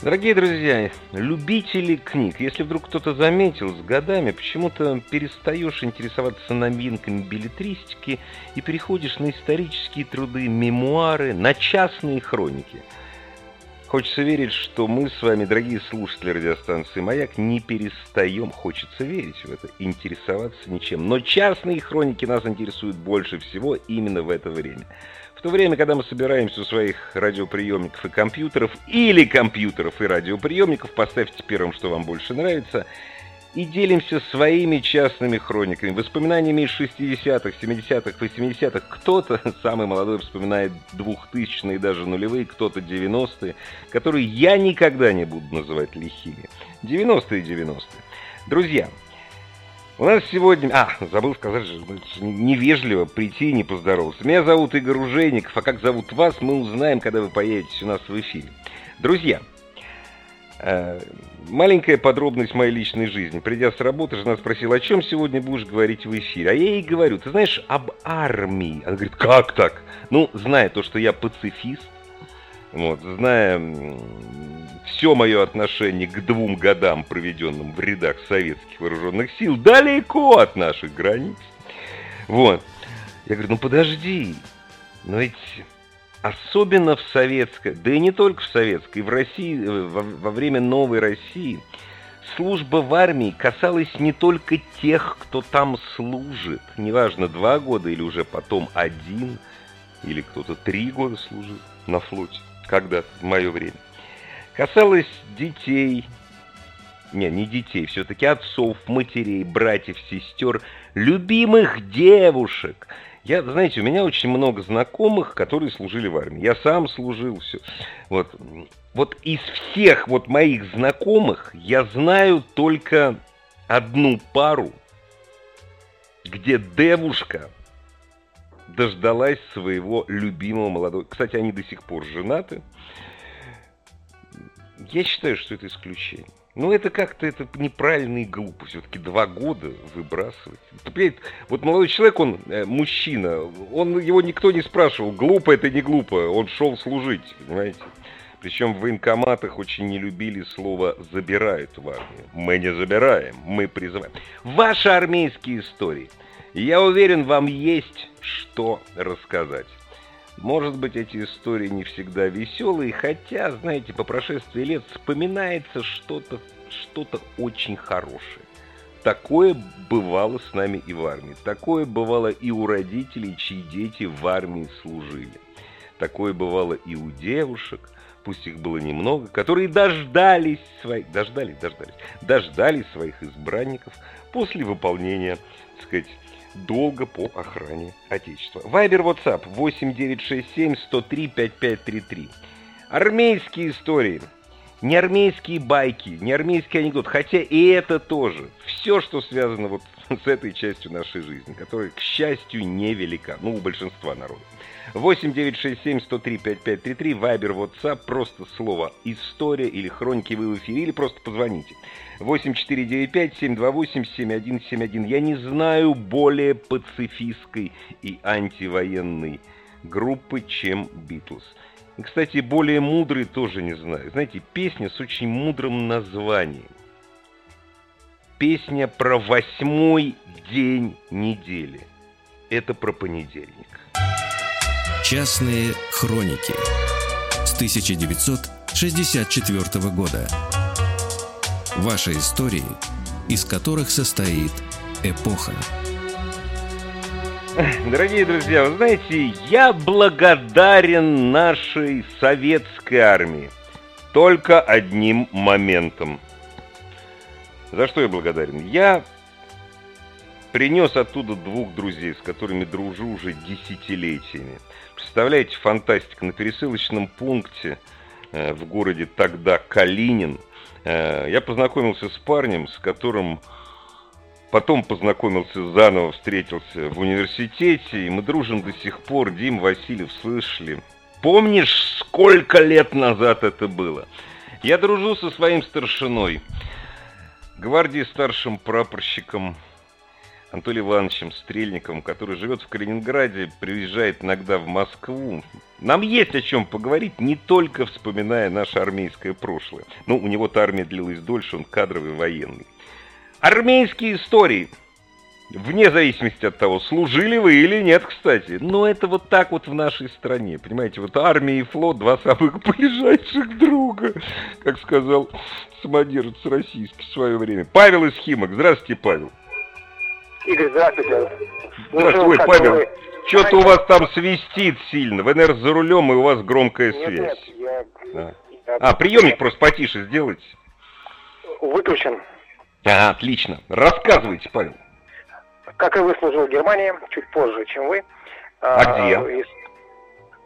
Дорогие друзья, любители книг, если вдруг кто-то заметил, с годами почему-то перестаешь интересоваться новинками билетристики и переходишь на исторические труды, мемуары, на частные хроники. Хочется верить, что мы с вами, дорогие слушатели радиостанции «Маяк», не перестаем, хочется верить в это, интересоваться ничем. Но частные хроники нас интересуют больше всего именно в это время – в то время, когда мы собираемся у своих радиоприемников и компьютеров, или компьютеров и радиоприемников, поставьте первым, что вам больше нравится, и делимся своими частными хрониками, воспоминаниями из 60-х, 70-х, 80-х. Кто-то, самый молодой, вспоминает 2000-е и даже нулевые, кто-то 90-е, которые я никогда не буду называть лихими. 90-е и 90-е. Друзья, у нас сегодня... А, забыл сказать, невежливо прийти и не поздороваться. Меня зовут Игорь Ужеников, а как зовут вас, мы узнаем, когда вы поедете у нас в эфире. Друзья, э, маленькая подробность моей личной жизни. Придя с работы, жена спросила, о чем сегодня будешь говорить в эфире? А я ей говорю, ты знаешь, об армии. Она говорит, как так? Ну, зная то, что я пацифист, вот, зная все мое отношение к двум годам, проведенным в рядах советских вооруженных сил, далеко от наших границ. Вот. Я говорю, ну подожди, но ведь особенно в советской, да и не только в советской, в России, э, во, во время новой России, служба в армии касалась не только тех, кто там служит, неважно, два года или уже потом один, или кто-то три года служил на флоте, когда в мое время касалось детей, не, не детей, все-таки отцов, матерей, братьев, сестер, любимых девушек. Я, знаете, у меня очень много знакомых, которые служили в армии. Я сам служил, все. Вот, вот из всех вот моих знакомых я знаю только одну пару, где девушка дождалась своего любимого молодого. Кстати, они до сих пор женаты. Я считаю, что это исключение. Ну, это как-то это неправильно и глупо. Все-таки два года выбрасывать. Вот молодой человек, он э, мужчина, он его никто не спрашивал, глупо это не глупо. Он шел служить, понимаете? Причем в военкоматах очень не любили слово «забирают в армию». Мы не забираем, мы призываем. Ваши армейские истории. Я уверен, вам есть что рассказать. Может быть, эти истории не всегда веселые, хотя, знаете, по прошествии лет вспоминается что-то что-то очень хорошее. Такое бывало с нами и в армии. Такое бывало и у родителей, чьи дети в армии служили. Такое бывало и у девушек, пусть их было немного, которые дождались своих, дождались, дождались, дождались своих избранников после выполнения, так сказать, долго по охране Отечества. Вайбер, WhatsApp 8967 103 5533. Армейские истории. Не армейские байки, не армейский анекдот, хотя и это тоже. Все, что связано вот с этой частью нашей жизни, которая, к счастью, невелика. Ну, у большинства народа. 8 967 103 5533, Вайбер, WhatsApp, просто слово «История» или «Хроники» вы в эфире, или просто позвоните. 8495-728-7171. Я не знаю более пацифистской и антивоенной группы, чем Битлз. И, кстати, более мудрый тоже не знаю. Знаете, песня с очень мудрым названием. Песня про восьмой день недели. Это про понедельник. Частные хроники с 1964 года. Ваши истории, из которых состоит эпоха. Дорогие друзья, вы знаете, я благодарен нашей советской армии только одним моментом. За что я благодарен? Я принес оттуда двух друзей, с которыми дружу уже десятилетиями. Представляете, фантастика, на пересылочном пункте э, в городе тогда Калинин. Э, я познакомился с парнем, с которым потом познакомился заново, встретился в университете, и мы дружим до сих пор. Дим Васильев, слышали? Помнишь, сколько лет назад это было? Я дружу со своим старшиной, гвардии старшим прапорщиком Анатолием Ивановичем Стрельниковым, который живет в Калининграде, приезжает иногда в Москву. Нам есть о чем поговорить, не только вспоминая наше армейское прошлое. Ну, у него-то армия длилась дольше, он кадровый военный. Армейские истории. Вне зависимости от того, служили вы или нет, кстати. Но это вот так вот в нашей стране. Понимаете, вот армия и флот два самых ближайших друга, как сказал самодержец российский в свое время. Павел из. Здравствуйте, Павел. Игорь, здравствуйте. Здравствуй, Павел. Вы... Что-то у вас там свистит сильно. Вы, наверное, за рулем, и у вас громкая нет, связь. Нет, я... А. а, приемник просто потише сделайте. Выключен. А, отлично. Рассказывайте, Павел. Как и вы служил в Германии, чуть позже, чем вы. А, а где?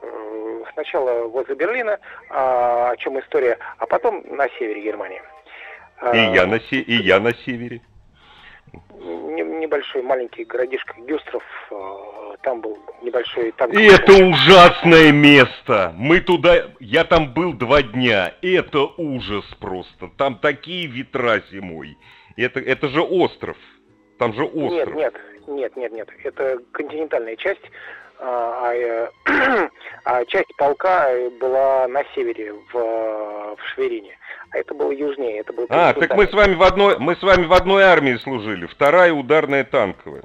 Э, сначала возле Берлина, а, о чем история, а потом на севере Германии. И я на, се... и я на севере небольшой маленький городишко Гюстров, э, там был небольшой танк. И это ужасное место. Мы туда, я там был два дня. Это ужас просто. Там такие ветра зимой. Это, это же остров. Там же остров. Нет, нет, нет, нет, нет. Это континентальная часть. А, а, э, а часть полка была на севере, в, в Шверине это было южнее, это было... А, так мы с вами в одной, мы с вами в одной армии служили, вторая ударная танковая.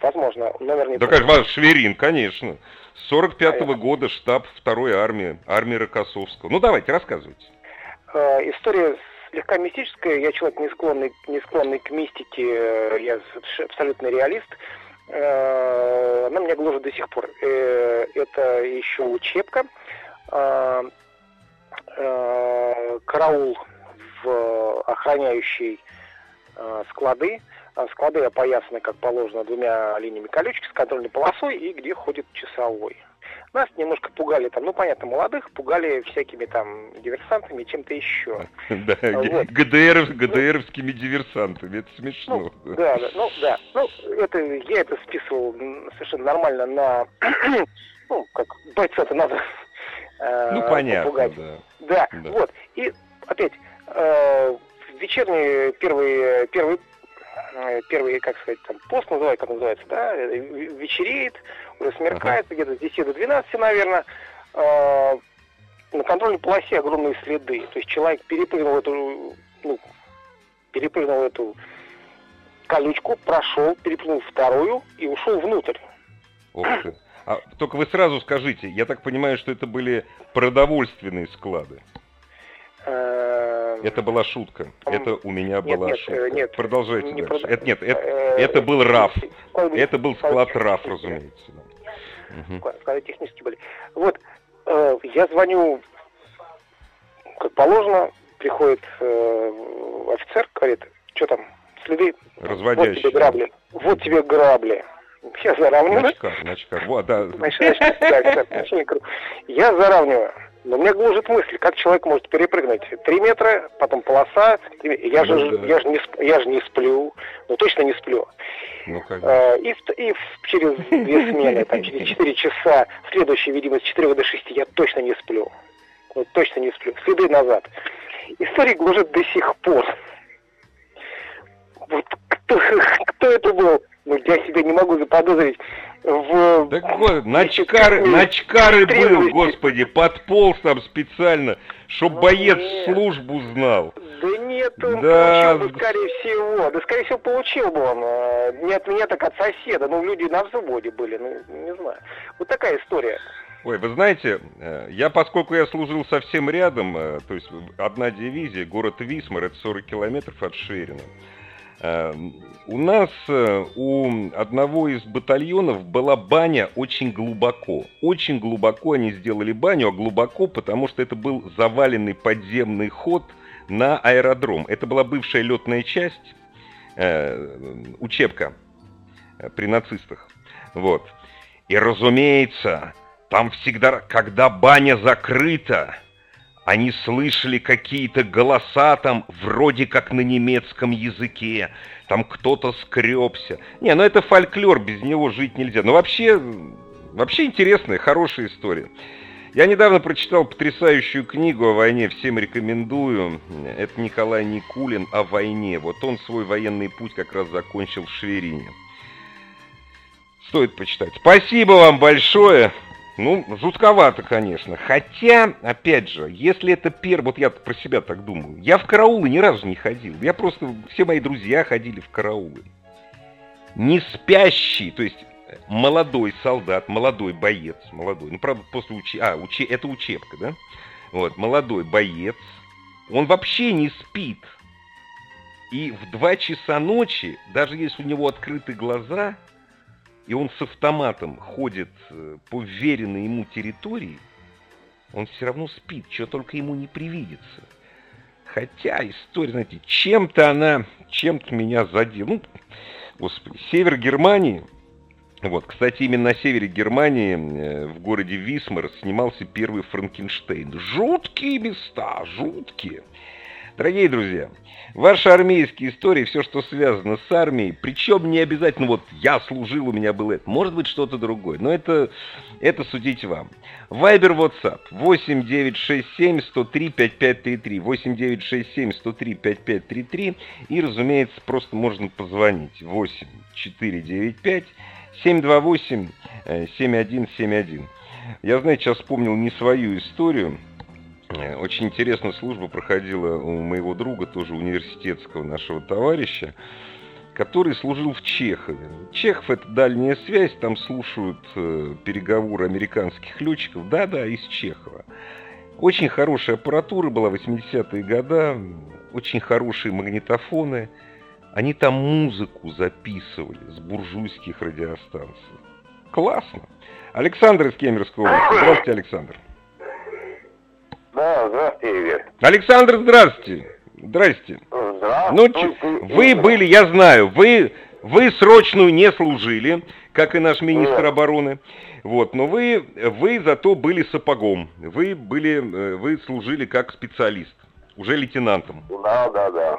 Возможно, номер не Да как ваш Шверин, конечно. С 45-го а года штаб второй армии, армии Рокоссовского. Ну давайте, рассказывайте. Э, история слегка мистическая, я человек не склонный, не склонный к мистике, э, я абсолютно реалист. Э, она меня гложет до сих пор. Э, это еще учебка э, караул в охраняющий э, склады. А склады опоясаны, как положено, двумя линиями колючек с контрольной полосой и где ходит часовой. Нас немножко пугали там, ну понятно, молодых, пугали всякими там диверсантами и чем-то еще. Да, вот. ГДР, ГДРовскими диверсантами, это смешно. Ну, да, да, ну да, ну это, я это списывал совершенно нормально на, ну как бойца-то надо э, ну, понятно, попугать. Да. Да, да. вот. И опять, э, вечерний первый, первый, э, первый, как сказать, там, пост называют, как называется, да, вечереет, уже смеркается, ага. где-то с 10 до 12, наверное. Э, на контрольной полосе огромные следы. То есть человек перепрыгнул эту, ну, перепрыгнул эту колючку, прошел, перепрыгнул вторую и ушел внутрь. Ух ты. А, только вы сразу скажите, я так понимаю, что это были продовольственные склады. Эм, это была шутка. Это у меня была нет, шутка. Нет, Продолжайте не дальше. Это, нет, это, э, это был РАФ. Это был склад РАФ, разумеется. Склады технически были. Вот, э, я звоню, как положено, приходит э, офицер, говорит, что там, следы, вот тебе грабли, вот тебе грабли. Я заравниваю. Начкар, начкар. Вот, да. Я заравниваю. Но меня гложет мысль, как человек может перепрыгнуть три метра, потом полоса. Я же, ну, да. я же, не, я же не сплю. Ну, точно не сплю. Ну, а, и, и через две смены, там, через четыре часа, следующий, видимо, с 4 до 6 я точно не сплю. Вот точно не сплю. Следы назад. История гложет до сих пор. Вот кто, кто это был? Ну, я себя не могу заподозрить в... Так вот, начкар, начкары был, господи, подполз там специально, чтоб ну, боец нет. службу знал. Да нет, он да. получил бы, скорее всего. Да, скорее всего, получил бы он. Э, не от меня, так от соседа. Ну, люди на взводе были, ну, не знаю. Вот такая история. Ой, вы знаете, э, я, поскольку я служил совсем рядом, э, то есть одна дивизия, город Висмар, это 40 километров от Шерина, Эм, у нас э, у одного из батальонов была баня очень глубоко. Очень глубоко они сделали баню, а глубоко, потому что это был заваленный подземный ход на аэродром. Это была бывшая летная часть, э, учебка э, при нацистах. Вот. И разумеется, там всегда, когда баня закрыта, Они слышали какие-то голоса там, вроде как на немецком языке. Там кто-то скребся. Не, ну это фольклор, без него жить нельзя. Но вообще, вообще интересная, хорошая история. Я недавно прочитал потрясающую книгу о войне, всем рекомендую. Это Николай Никулин о войне. Вот он свой военный путь как раз закончил в Шверине. Стоит почитать. Спасибо вам большое. Ну, жутковато, конечно. Хотя, опять же, если это первый... Вот я про себя так думаю. Я в караулы ни разу не ходил. Я просто... Все мои друзья ходили в караулы. Не спящий, то есть молодой солдат, молодой боец, молодой, ну, правда, после учи... А, учи... это учебка, да? Вот, молодой боец, он вообще не спит. И в два часа ночи, даже если у него открыты глаза, и он с автоматом ходит э, по веренной ему территории, он все равно спит, что только ему не привидится. Хотя история, знаете, чем-то она, чем-то меня задела. Ну, господи, север Германии, вот, кстати, именно на севере Германии, э, в городе Висмар, снимался первый Франкенштейн. Жуткие места, жуткие. Дорогие друзья, ваши армейские истории, все, что связано с армией, причем не обязательно вот я служил, у меня был это, может быть что-то другое, но это, это судить вам. Вайбер, WhatsApp 8967 103 5533, 8967 103 5533 и, разумеется, просто можно позвонить 8495 728-7171. Я, знаете, сейчас вспомнил не свою историю, очень интересная служба проходила у моего друга, тоже университетского нашего товарища, который служил в Чехове. Чехов – это дальняя связь, там слушают э, переговоры американских летчиков. Да-да, из Чехова. Очень хорошая аппаратура была, 80-е годы, очень хорошие магнитофоны. Они там музыку записывали с буржуйских радиостанций. Классно. Александр из Кемеровской области. Здравствуйте, Александр. Да, здравствуйте, Игорь. Александр, здравствуйте. Здрасте. Здравствуйте. Ну, вы были, я знаю, вы, вы срочную не служили, как и наш министр Нет. обороны. Вот, но вы, вы зато были сапогом. Вы были, э, вы служили как специалист, уже лейтенантом. Да, да, да.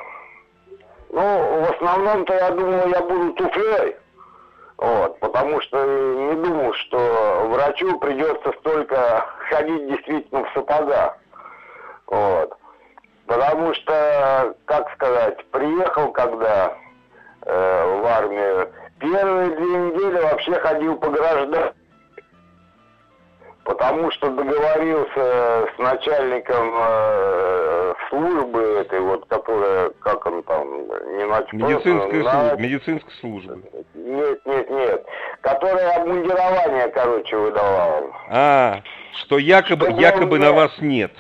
Ну, в основном-то я думал, я буду туфлей. Вот, потому что не думал, что врачу придется столько ходить действительно в сапогах. Вот. Потому что, как сказать, приехал когда э, в армию, первые две недели вообще ходил по граждан. Потому что договорился с начальником э, службы этой, вот, которая, как он там, не начал. Медицинская, служба, медицинская служба. Нет, нет, нет. Которая обмундирование, короче, выдавала. А, что якобы, Что якобы на вас нет.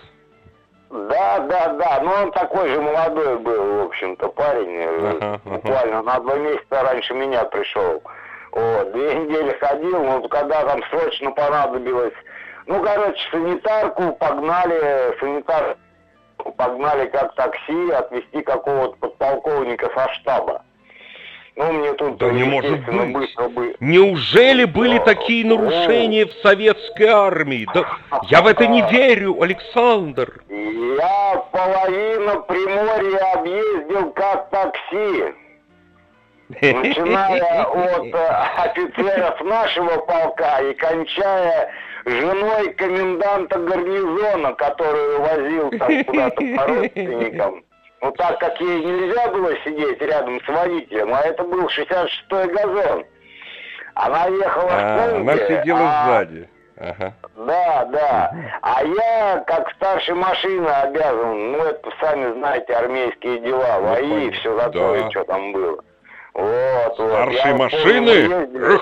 Да, да, да. Ну, он такой же молодой был, в общем-то, парень. э, Ага, ага. Буквально на два месяца раньше меня пришел. Вот, две недели ходил, но когда там срочно понадобилось... Ну, короче, санитарку погнали, санитар погнали как такси отвезти какого-то подполковника со штаба. Ну, мне тут, Да не может быть. быстро бы... Неужели были Да. такие нарушения в советской армии? Да, я в это не верю, Александр. Я половину Приморья объездил как такси. Начиная от э, офицеров нашего полка и кончая женой коменданта гарнизона, которую возил там куда-то по родственникам. Ну так как ей нельзя было сидеть рядом с водителем, а это был 66-й газон. Она ехала А, в она пункте, сидела а сзади. Ага. да, да. А я, как старший машины, обязан, ну, это сами знаете, армейские дела, Ну, ВАИ, все такое, Да. что там было. Вот, вот. Старшие Я помню, машины? э,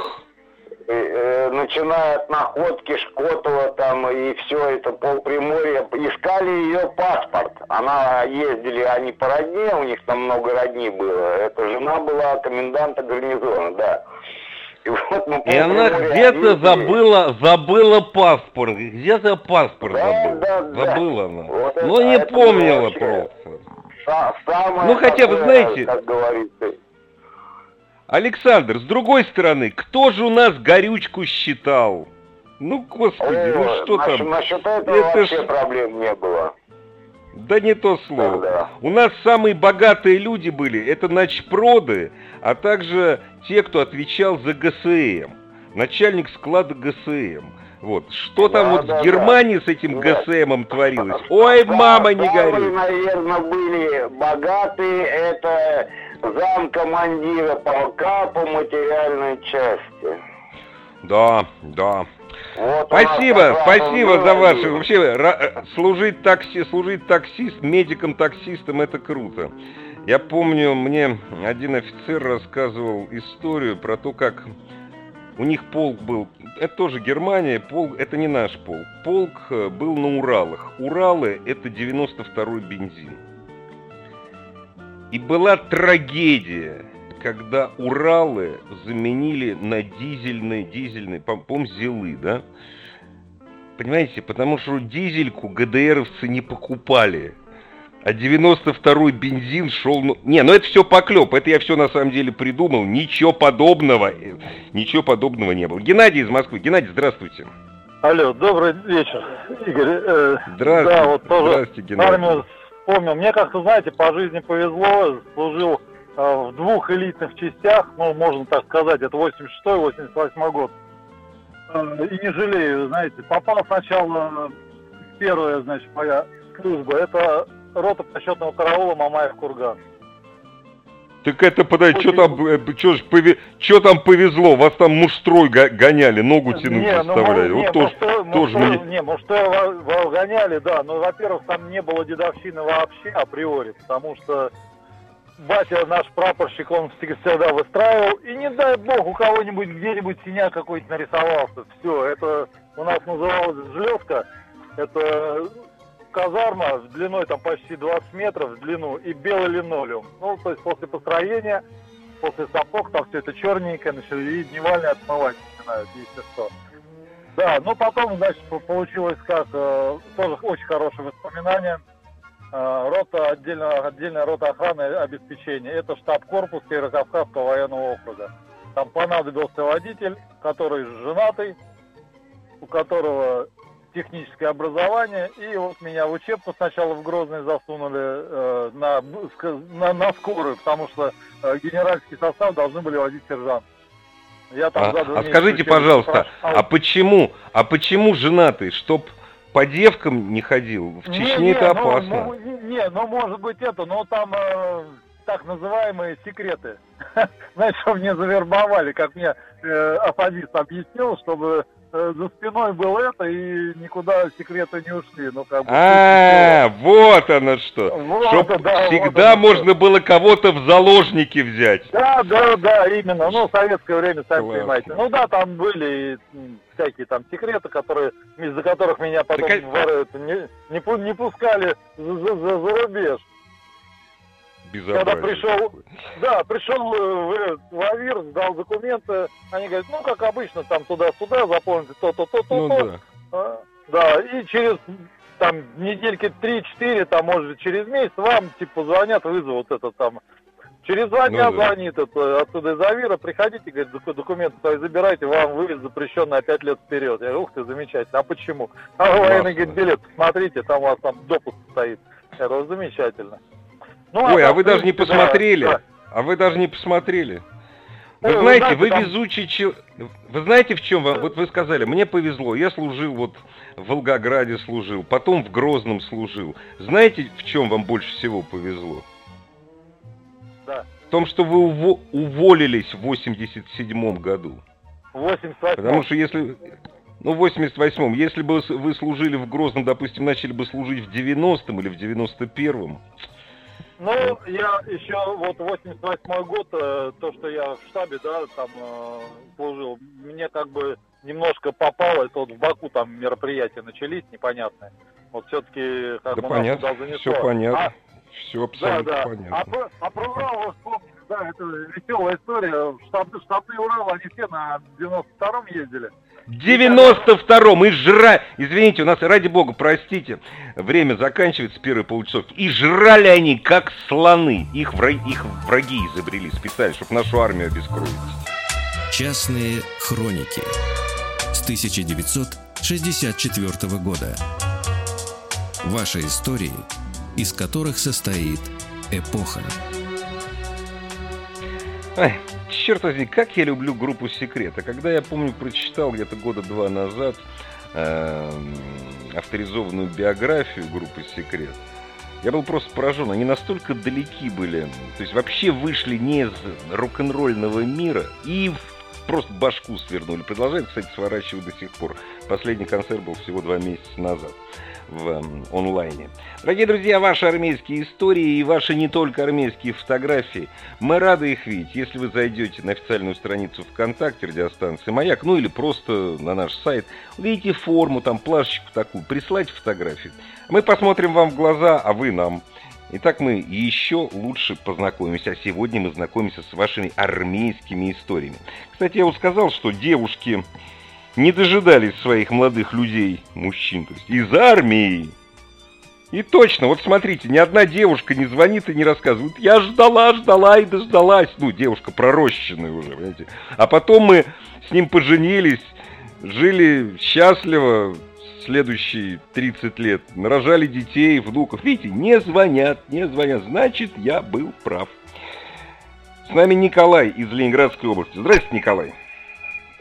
начиная от находки Шкотова там и все это полприморья, искали ее паспорт. Она ездили, они по родне, у них там много родни было. Эта жена была коменданта гарнизона, да. И, вот мы И она где-то забыла, забыла паспорт. Где-то паспорт Да, забыла. да, да. Забыла она. Вот это- Но не это помнила вообще- просто. Са- Ну, хотя бы, такое, знаете- Как говорится, Александр, с другой стороны, кто же у нас горючку считал? Ну, господи, ну что насчет, там? насчет этого Это вообще ж- проблем не было. Да не то слово. Да, да. У нас самые богатые люди были, это начпроды, а также те, кто отвечал за ГСМ. Начальник склада ГСМ. Вот. Что там да, вот да, в Германии да. с этим да. ГСМом творилось? Ой, мама, не гори. наверное, были богатые. Это зам командира полка по материальной части. Да, да. Вот спасибо, спасибо за ваше. Вообще, э, служить такси, служить таксист, медиком, таксистом, это круто. Я помню, мне один офицер рассказывал историю про то, как у них полк был, это тоже Германия, полк, это не наш полк. Полк э, был на Уралах. Уралы это 92-й бензин. И была трагедия, когда Уралы заменили на дизельные, дизельные, по-моему, Зилы, да? Понимаете, потому что дизельку ГДРовцы не покупали а 92-й бензин шел... Ну... Не, ну это все поклеп, это я все на самом деле придумал, ничего подобного, ничего подобного не было. Геннадий из Москвы. Геннадий, здравствуйте. Алло, добрый вечер, Игорь. Э, здравствуйте, да, вот тоже здравствуйте, Геннадий. Армию вспомнил. Мне как-то, знаете, по жизни повезло, служил э, в двух элитных частях, ну, можно так сказать, это 86-й, 88-й год. Э, и не жалею, знаете, попал сначала, первая, значит, моя служба, это рота расчетного караула Мамаев Курган. Так это, подожди, что там, что, ж, пове... что там повезло? Вас там мужстрой гоняли, ногу тянуть не, ну, заставляли. Ну, вот не, тоже, мужстрой, тоже мужстрой, мне... Не, мужстрой гоняли, да, но, во-первых, там не было дедовщины вообще априори, потому что батя наш прапорщик, он всегда выстраивал, и не дай бог у кого-нибудь где-нибудь синяк какой-то нарисовался. Все, это у нас называлось жлезка, это казарма с длиной там почти 20 метров в длину и белый линолеум. Ну, то есть после построения, после сапог, там все это черненькое, начали и дневальные отмывать начинают, если что. Да, ну потом, значит, получилось как, э, тоже очень хорошее воспоминание. Э, рота, отдельно, отдельная рота охраны обеспечения. Это штаб-корпус Северо-Кавказского военного округа. Там понадобился водитель, который женатый, у которого техническое образование, и вот меня в учебку сначала в Грозный засунули э, на, на, на скорую, потому что э, генеральский состав должны были водить сержант. Я там а, а скажите, пожалуйста, а почему, а почему женатый, чтоб по девкам не ходил? В Чечне не, это ну, опасно. Ну, не, не, ну может быть это, но там э, так называемые секреты. Знаешь, что мне завербовали, как мне э, афадист объяснил, чтобы за спиной было это, и никуда секреты не ушли. Ну, как бы, а, вот оно что. Вот, Чтоб да, всегда вот можно что. было кого-то в заложники взять. Да, да, да, именно. Ну, в советское время, сами Классно. понимаете. Ну да, там были всякие там секреты, которые, из-за которых меня потом так, в, не, не, не пускали за, за, за рубеж безобразие. Когда пришел, да, пришел э, в, в АВИР, сдал документы, они говорят, ну, как обычно, там туда-сюда, заполните то-то, то-то, ну, то. Да. А, да, и через там недельки 3-4, там, может, через месяц вам, типа, звонят, вызовут это там. Через два дня ну, да. звонит это, оттуда из Авира, приходите, говорит, документы свои забирайте, вам вывез запрещен на 5 лет вперед. Я говорю, ух ты, замечательно, а почему? А военный говорит, билет, смотрите, там у вас там допуск стоит. Я говорю, замечательно. Ну, Ой, а, а вы даже не посмотрели. Да, А вы даже не посмотрели. Вы ну, знаете, вы там... везучий человек. Вы знаете, в чем вам? Вот вы сказали, мне повезло. Я служил вот в Волгограде служил, потом в Грозном служил. Знаете, в чем вам больше всего повезло? Да. В том, что вы уво- уволились в 87 году. В 88 Потому что если... Ну, в 88-м. Если бы вы служили в Грозном, допустим, начали бы служить в 90-м или в 91-м, ну, я еще вот 88 год, э, то, что я в штабе, да, там э, служил, мне как бы немножко попало, это вот в Баку там мероприятия начались непонятные. Вот все-таки как да бы понятно, нас занесло. Все понятно. А, все абсолютно да, да. понятно. А, про, а про Урал вспомнили, да, это веселая история. Штабы, штабы Урала, они все на 92-м ездили. 92-м и жра... Извините, у нас, ради бога, простите, время заканчивается, первые полчасов. И жрали они, как слоны. Их, враги, их враги изобрели специально, чтобы нашу армию обескровить. Частные хроники с 1964 года. Ваши истории, из которых состоит эпоха. Ай, черт возьми, как я люблю группу «Секрет». А когда я, помню, прочитал где-то года два назад э, авторизованную биографию группы «Секрет», я был просто поражен. Они настолько далеки были, то есть вообще вышли не из рок-н-ролльного мира и просто башку свернули. Продолжают, кстати, сворачивать до сих пор. Последний концерт был всего два месяца назад в э, онлайне. Дорогие друзья, ваши армейские истории и ваши не только армейские фотографии, мы рады их видеть. Если вы зайдете на официальную страницу ВКонтакте радиостанции «Маяк», ну или просто на наш сайт, увидите форму, там плашечку такую, прислать фотографию. Мы посмотрим вам в глаза, а вы нам. Итак, мы еще лучше познакомимся. А сегодня мы знакомимся с вашими армейскими историями. Кстати, я уже сказал, что девушки не дожидались своих молодых людей, мужчин, то есть из армии. И точно, вот смотрите, ни одна девушка не звонит и не рассказывает. Я ждала, ждала и дождалась. Ну, девушка пророщенная уже, понимаете. А потом мы с ним поженились, жили счастливо следующие 30 лет. Нарожали детей, внуков. Видите, не звонят, не звонят. Значит, я был прав. С нами Николай из Ленинградской области. Здравствуйте, Николай.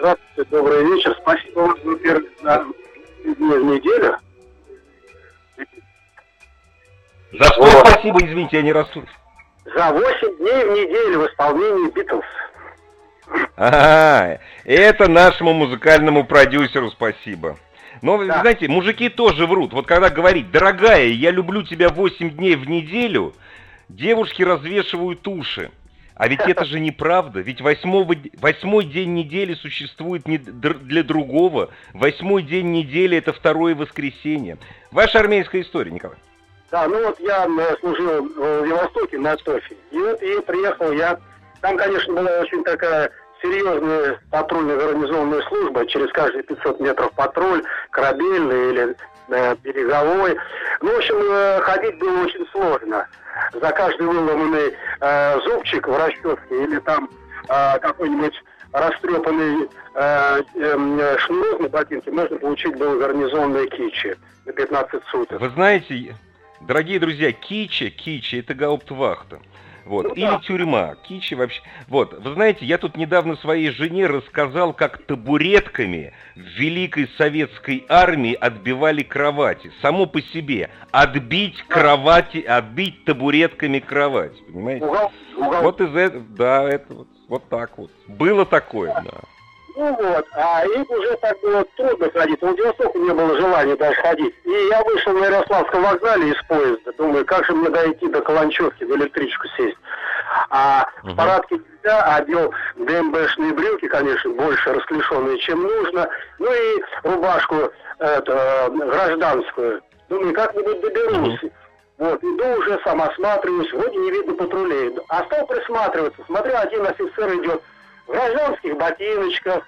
Здравствуйте, добрый вечер. Спасибо вам, во-первых, за неделю. За что вот. спасибо, извините, я не расслышал. За 8 дней в неделю в исполнении Битлз. Ага, это нашему музыкальному продюсеру спасибо. Но, да. знаете, мужики тоже врут. Вот когда говорит, дорогая, я люблю тебя 8 дней в неделю, девушки развешивают уши. А ведь это же неправда. Ведь восьмого, восьмой день недели существует не для другого. Восьмой день недели это второе воскресенье. Ваша армейская история, Николай. Да, ну вот я э, служил в Владивостоке на ТОФе. И и приехал я. Там, конечно, была очень такая серьезная патрульная гарнизонная служба. Через каждые 500 метров патруль, корабельный или э, береговой. Ну, в общем, э, ходить было очень сложно за каждый выломанный э, зубчик в расческе или там э, какой-нибудь растрепанный э, э, шнурок на ботинке можно получить было гарнизонные кичи на 15 суток. Вы знаете, дорогие друзья, кичи, кичи, это гауптвахта. Вот. Ну, Или да. тюрьма. Кичи вообще. Вот. Вы знаете, я тут недавно своей жене рассказал, как табуретками в Великой Советской Армии отбивали кровати. Само по себе. Отбить кровати, отбить табуретками кровать. Понимаете? Угол, угол. Вот из этого, да, это вот, вот так вот. Было такое, да. Ну вот, а им уже так было трудно ходить. В Владивостоку не было желания даже ходить. И я вышел на Ярославском вокзале из поезда. Думаю, как же мне дойти до Каланчевки, в электричку сесть. А угу. в парадке нельзя, одел ДМБшные брюки, конечно, больше расклешенные, чем нужно. Ну и рубашку это, гражданскую. Думаю, как-нибудь доберусь. Угу. Вот, иду уже сам осматриваюсь, вроде не видно патрулей. А стал присматриваться. Смотрю, один офицер идет в гражданских ботиночках,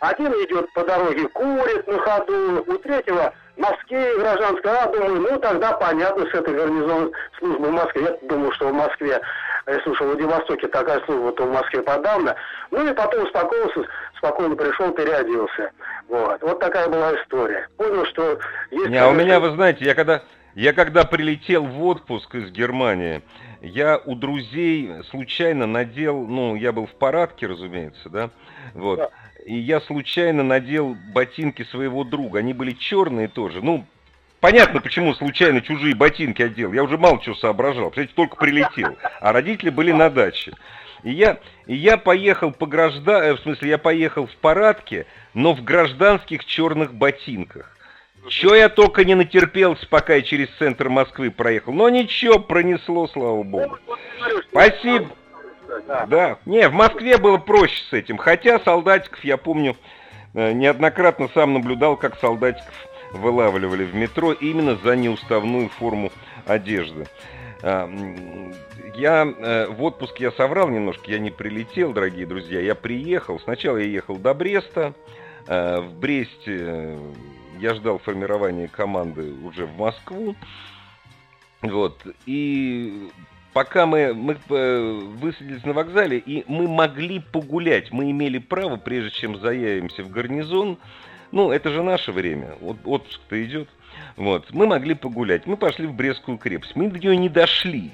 один идет по дороге, курит на ходу, у третьего носки гражданской, а думаю, ну тогда понятно, с этой гарнизонной службы в Москве. Я думаю, что в Москве, я слушал, в Владивостоке такая служба, то в Москве подавно. Ну и потом успокоился, спокойно пришел, переоделся. Вот. Вот такая была история. Понял, что есть... Не, а у меня, вы знаете, я когда, я когда прилетел в отпуск из Германии, я у друзей случайно надел, ну, я был в парадке, разумеется, да, вот, да. и я случайно надел ботинки своего друга, они были черные тоже, ну, понятно, почему случайно чужие ботинки одел, я уже мало чего соображал, представляете, только прилетел, а родители были на даче. И я, и я поехал по граждан, э, в смысле, я поехал в парадке, но в гражданских черных ботинках. Чё я только не натерпелся, пока я через центр Москвы проехал. Но ничего, пронесло, слава богу. Спасибо. Да. Не, в Москве было проще с этим. Хотя солдатиков, я помню, э, неоднократно сам наблюдал, как солдатиков вылавливали в метро именно за неуставную форму одежды. А, я э, в отпуск я соврал немножко, я не прилетел, дорогие друзья, я приехал. Сначала я ехал до Бреста, э, в Бресте я ждал формирования команды уже в Москву. Вот. И пока мы, мы э, высадились на вокзале, и мы могли погулять, мы имели право, прежде чем заявимся в гарнизон, ну, это же наше время, вот отпуск-то идет. Вот, мы могли погулять. Мы пошли в Брестскую крепость. Мы до нее не дошли.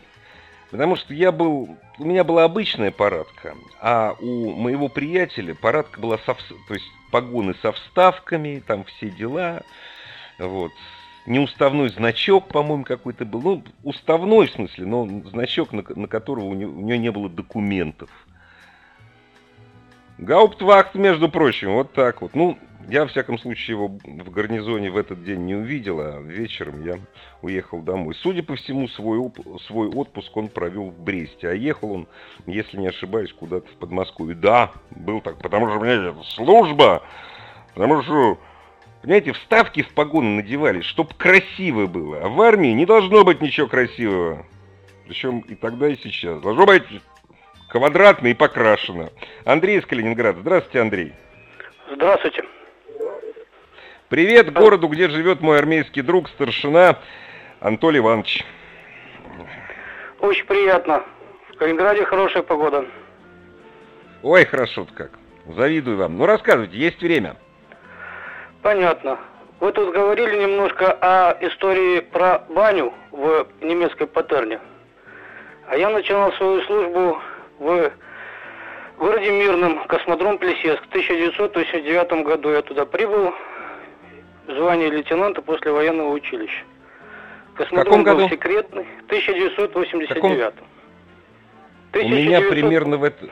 Потому что я был, у меня была обычная парадка, а у моего приятеля парадка была со, то есть погоны со вставками, там все дела, вот. Неуставной значок, по-моему, какой-то был. Ну, уставной в смысле, но значок, на, на которого у нее, у нее не было документов. Гауптвахт, между прочим, вот так вот. Ну, я, во всяком случае, его в гарнизоне в этот день не увидел, а вечером я уехал домой. Судя по всему, свой, свой отпуск он провел в Бресте, а ехал он, если не ошибаюсь, куда-то в Подмосковье. Да, был так, потому что, понимаете, служба, потому что, понимаете, вставки в погоны надевали, чтобы красиво было, а в армии не должно быть ничего красивого. Причем и тогда, и сейчас. Должно быть квадратно и покрашено. Андрей из Калининграда. Здравствуйте, Андрей. Здравствуйте. Привет городу, где живет мой армейский друг, старшина Анатолий Иванович. Очень приятно. В Калининграде хорошая погода. Ой, хорошо-то как. Завидую вам. Ну, рассказывайте, есть время. Понятно. Вы тут говорили немножко о истории про баню в немецкой патерне. А я начинал свою службу в городе Мирном, космодром Плесецк. В 1989 году я туда прибыл, звание лейтенанта после военного училища. Космодром в каком году? был секретный, 1989. Каком... 1900... У меня примерно в это...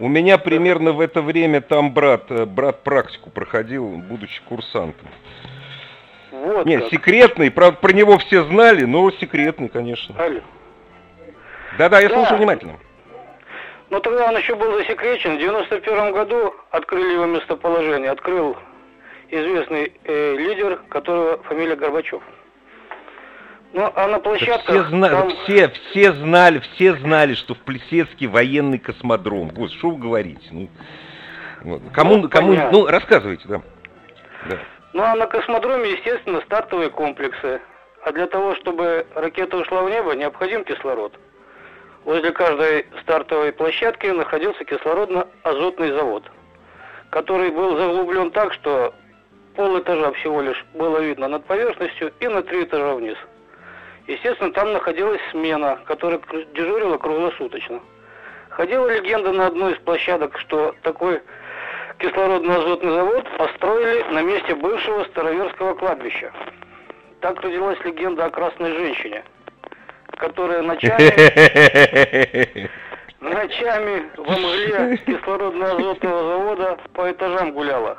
У меня примерно в это время там брат, э, брат практику проходил, будучи курсантом. Вот Нет, как. секретный, правда, про него все знали, но секретный, конечно. Алло. Да-да, я да. слушаю внимательно. Но тогда он еще был засекречен. В 91 году открыли его местоположение. Открыл известный э, лидер, которого фамилия Горбачев. Ну, а на площадках... Все, зна... там... все, все знали, все знали, что в Плесецке военный космодром. Господи, что вы говорите? Ну, вот. Кому, ну, кому, ну, рассказывайте, да. да. Ну, а на космодроме, естественно, стартовые комплексы. А для того, чтобы ракета ушла в небо, необходим кислород. Возле каждой стартовой площадки находился кислородно-азотный завод, который был заглублен так, что пол этажа всего лишь было видно над поверхностью и на три этажа вниз. Естественно, там находилась смена, которая дежурила круглосуточно. Ходила легенда на одной из площадок, что такой кислородно-азотный завод построили на месте бывшего староверского кладбища. Так родилась легенда о красной женщине – которая ночами, ночами в мгле кислородно-азотного завода по этажам гуляла.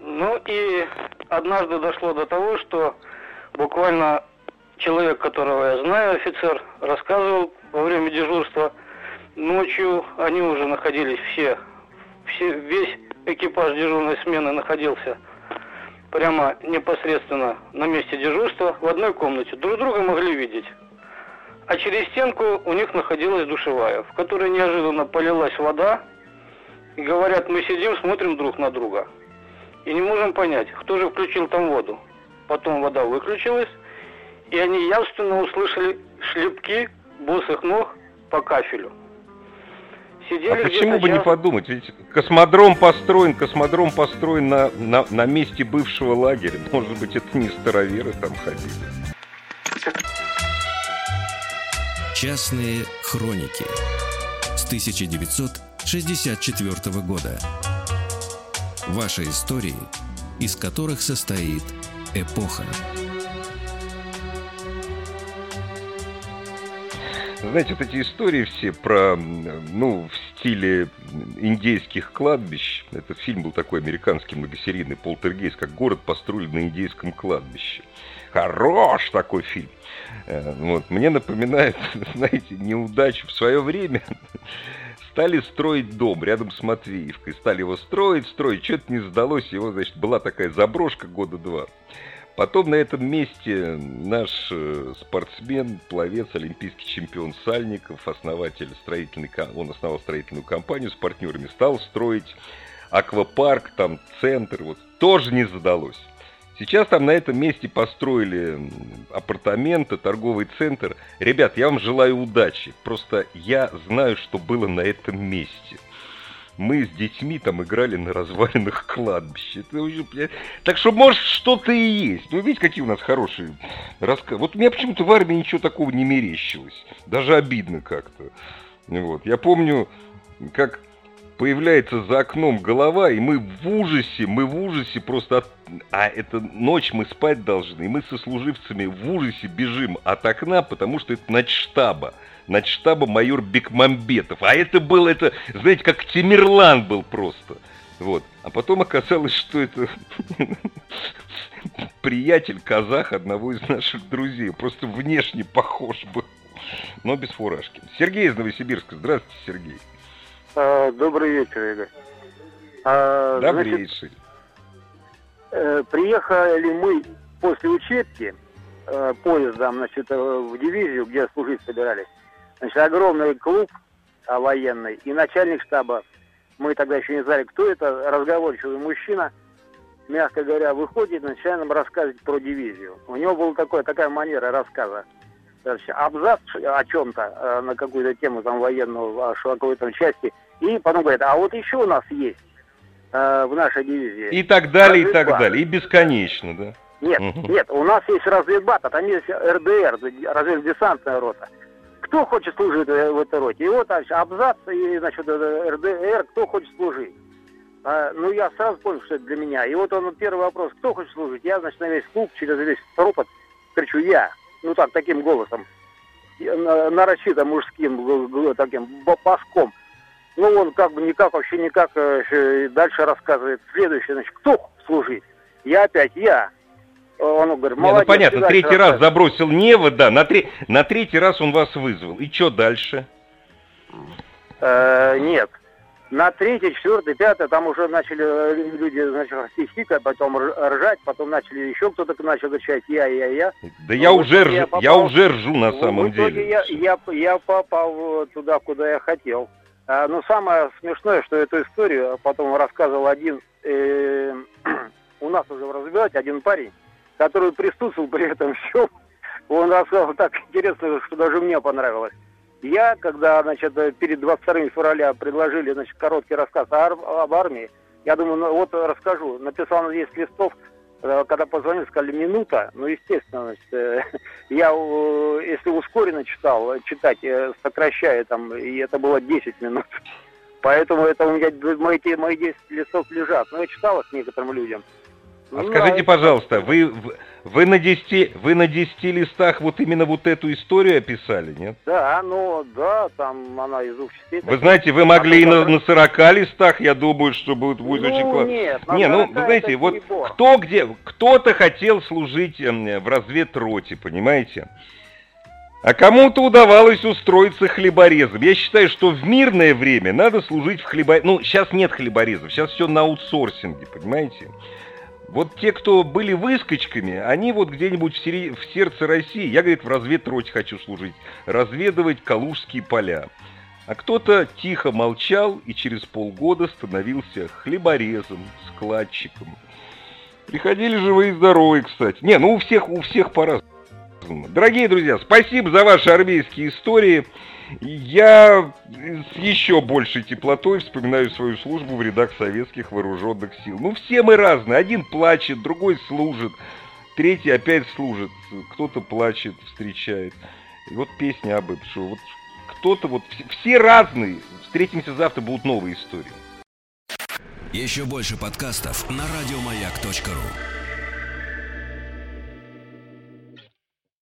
Ну и однажды дошло до того, что буквально человек, которого я знаю, офицер, рассказывал во время дежурства, ночью они уже находились все, все весь экипаж дежурной смены находился прямо непосредственно на месте дежурства в одной комнате. Друг друга могли видеть. А через стенку у них находилась душевая, в которой неожиданно полилась вода. И говорят, мы сидим, смотрим друг на друга. И не можем понять, кто же включил там воду. Потом вода выключилась, и они явственно услышали шлепки босых ног по кафелю. Сидели а почему бы час... не подумать? Ведь космодром построен, космодром построен на, на, на месте бывшего лагеря. Может быть, это не староверы там ходили. Частные хроники с 1964 года. Ваши истории, из которых состоит эпоха. Знаете, вот эти истории все про, ну, в стиле индейских кладбищ. Этот фильм был такой американский многосерийный полтергейст, как город построили на индейском кладбище. Хорош такой фильм. Э, вот. Мне напоминает, знаете, неудачу в свое время. Стали строить дом рядом с Матвеевкой. Стали его строить, строить. Что-то не сдалось. Его, значит, была такая заброшка года два. Потом на этом месте наш э, спортсмен, пловец, олимпийский чемпион Сальников, основатель строительной, он основал строительную компанию с партнерами, стал строить аквапарк, там центр, вот тоже не задалось. Сейчас там на этом месте построили апартаменты, торговый центр. Ребят, я вам желаю удачи. Просто я знаю, что было на этом месте. мы с детьми там играли на развалинах кладбища. Так что, может, что-то и есть. Ну, видите, какие у нас хорошие рассказы. Вот меня почему-то в армии ничего такого не мерещилось. Даже обидно как-то. Вот. Я помню, как появляется за окном голова, и мы в ужасе, мы в ужасе просто от... А это ночь мы спать должны, и мы со служивцами в ужасе бежим от окна, потому что это ночь штаба. Ночь штаба майор Бекмамбетов. А это был, это, знаете, как Тимирлан был просто. Вот. А потом оказалось, что это приятель казах одного из наших друзей. Просто внешне похож был, но без фуражки. Сергей из Новосибирска. Здравствуйте, Сергей. А, добрый вечер, Игорь. А, Добрейший. Значит, э, приехали мы после учебки э, поездом значит, э, в дивизию, где служить собирались. Значит, огромный клуб а, военный и начальник штаба. Мы тогда еще не знали, кто это, разговорчивый мужчина, мягко говоря, выходит начинает нам рассказывать про дивизию. У него была такая, такая манера рассказа абзац о чем-то, на какую-то тему там военную, о какой-то части, и потом говорит, а вот еще у нас есть э, в нашей дивизии. И так далее, и так далее. И бесконечно, да? Нет, угу. нет, у нас есть разведбат, а там есть РДР, разведдесантная рота. Кто хочет служить в этой роте? И вот значит, абзац, и, значит, РДР, кто хочет служить? А, ну, я сразу понял, что это для меня. И вот он, первый вопрос, кто хочет служить? Я, значит, на весь клуб, через весь ропот, кричу, я. Ну, так, таким голосом, нарочито мужским, таким баском. Ну, он как бы никак, вообще никак э, дальше рассказывает. Следующее, значит, кто служить? Я опять, я. Он говорит, молодец. Не, ну понятно, третий раз забросил невод, да, на, три, на третий раз он вас вызвал. И что дальше? Э, нет. На третий, четвертый, пятый, там уже начали э, люди, значит, хихикать, потом ржать, потом начали еще кто-то начал кричать я, я, я. Да я уже, рж... я, попал... я уже ржу на самом в итоге деле. Я, я, я попал туда, куда я хотел. А, но самое смешное, что эту историю потом рассказывал один, э, у нас уже в развивать один парень, который присутствовал при этом всем. Он рассказал так интересно, что даже мне понравилось. Я, когда, значит, перед 22 февраля предложили, значит, короткий рассказ об армии, я думаю, ну вот расскажу. Написал на 10 листов, когда позвонил, сказали минута, ну, естественно, значит, э, я, если ускоренно читал, читать, э, сокращая там, и это было 10 минут. Поэтому это у меня мои, мои 10 листов лежат. Но я читал их некоторым людям. А ну, скажите, да, пожалуйста, вы, вы, на 10, вы на 10 листах вот именно вот эту историю описали, нет? Да, ну, да, там она из двух частей. Вы знаете, вы могли и на, на 40 листах, я думаю, что будет, будет ну, очень классно. нет, Не, ну, вы знаете, вот кто где, кто-то хотел служить эм, в разведроте, понимаете? А кому-то удавалось устроиться хлеборезом. Я считаю, что в мирное время надо служить в хлеборезом. Ну, сейчас нет хлеборезов, сейчас все на аутсорсинге, понимаете? Вот те, кто были выскочками, они вот где-нибудь в, сери... в сердце России, я, говорит, в разведроте хочу служить, разведывать калужские поля. А кто-то тихо молчал и через полгода становился хлеборезом, складчиком. Приходили живые и здоровые, кстати. Не, ну у всех, у всех по-разному. Дорогие друзья, спасибо за ваши армейские истории. Я с еще большей теплотой вспоминаю свою службу в рядах советских вооруженных сил. Ну, все мы разные. Один плачет, другой служит, третий опять служит. Кто-то плачет, встречает. И вот песня об этом, что вот кто-то вот... Все разные. Встретимся завтра, будут новые истории. Еще больше подкастов на радиомаяк.ру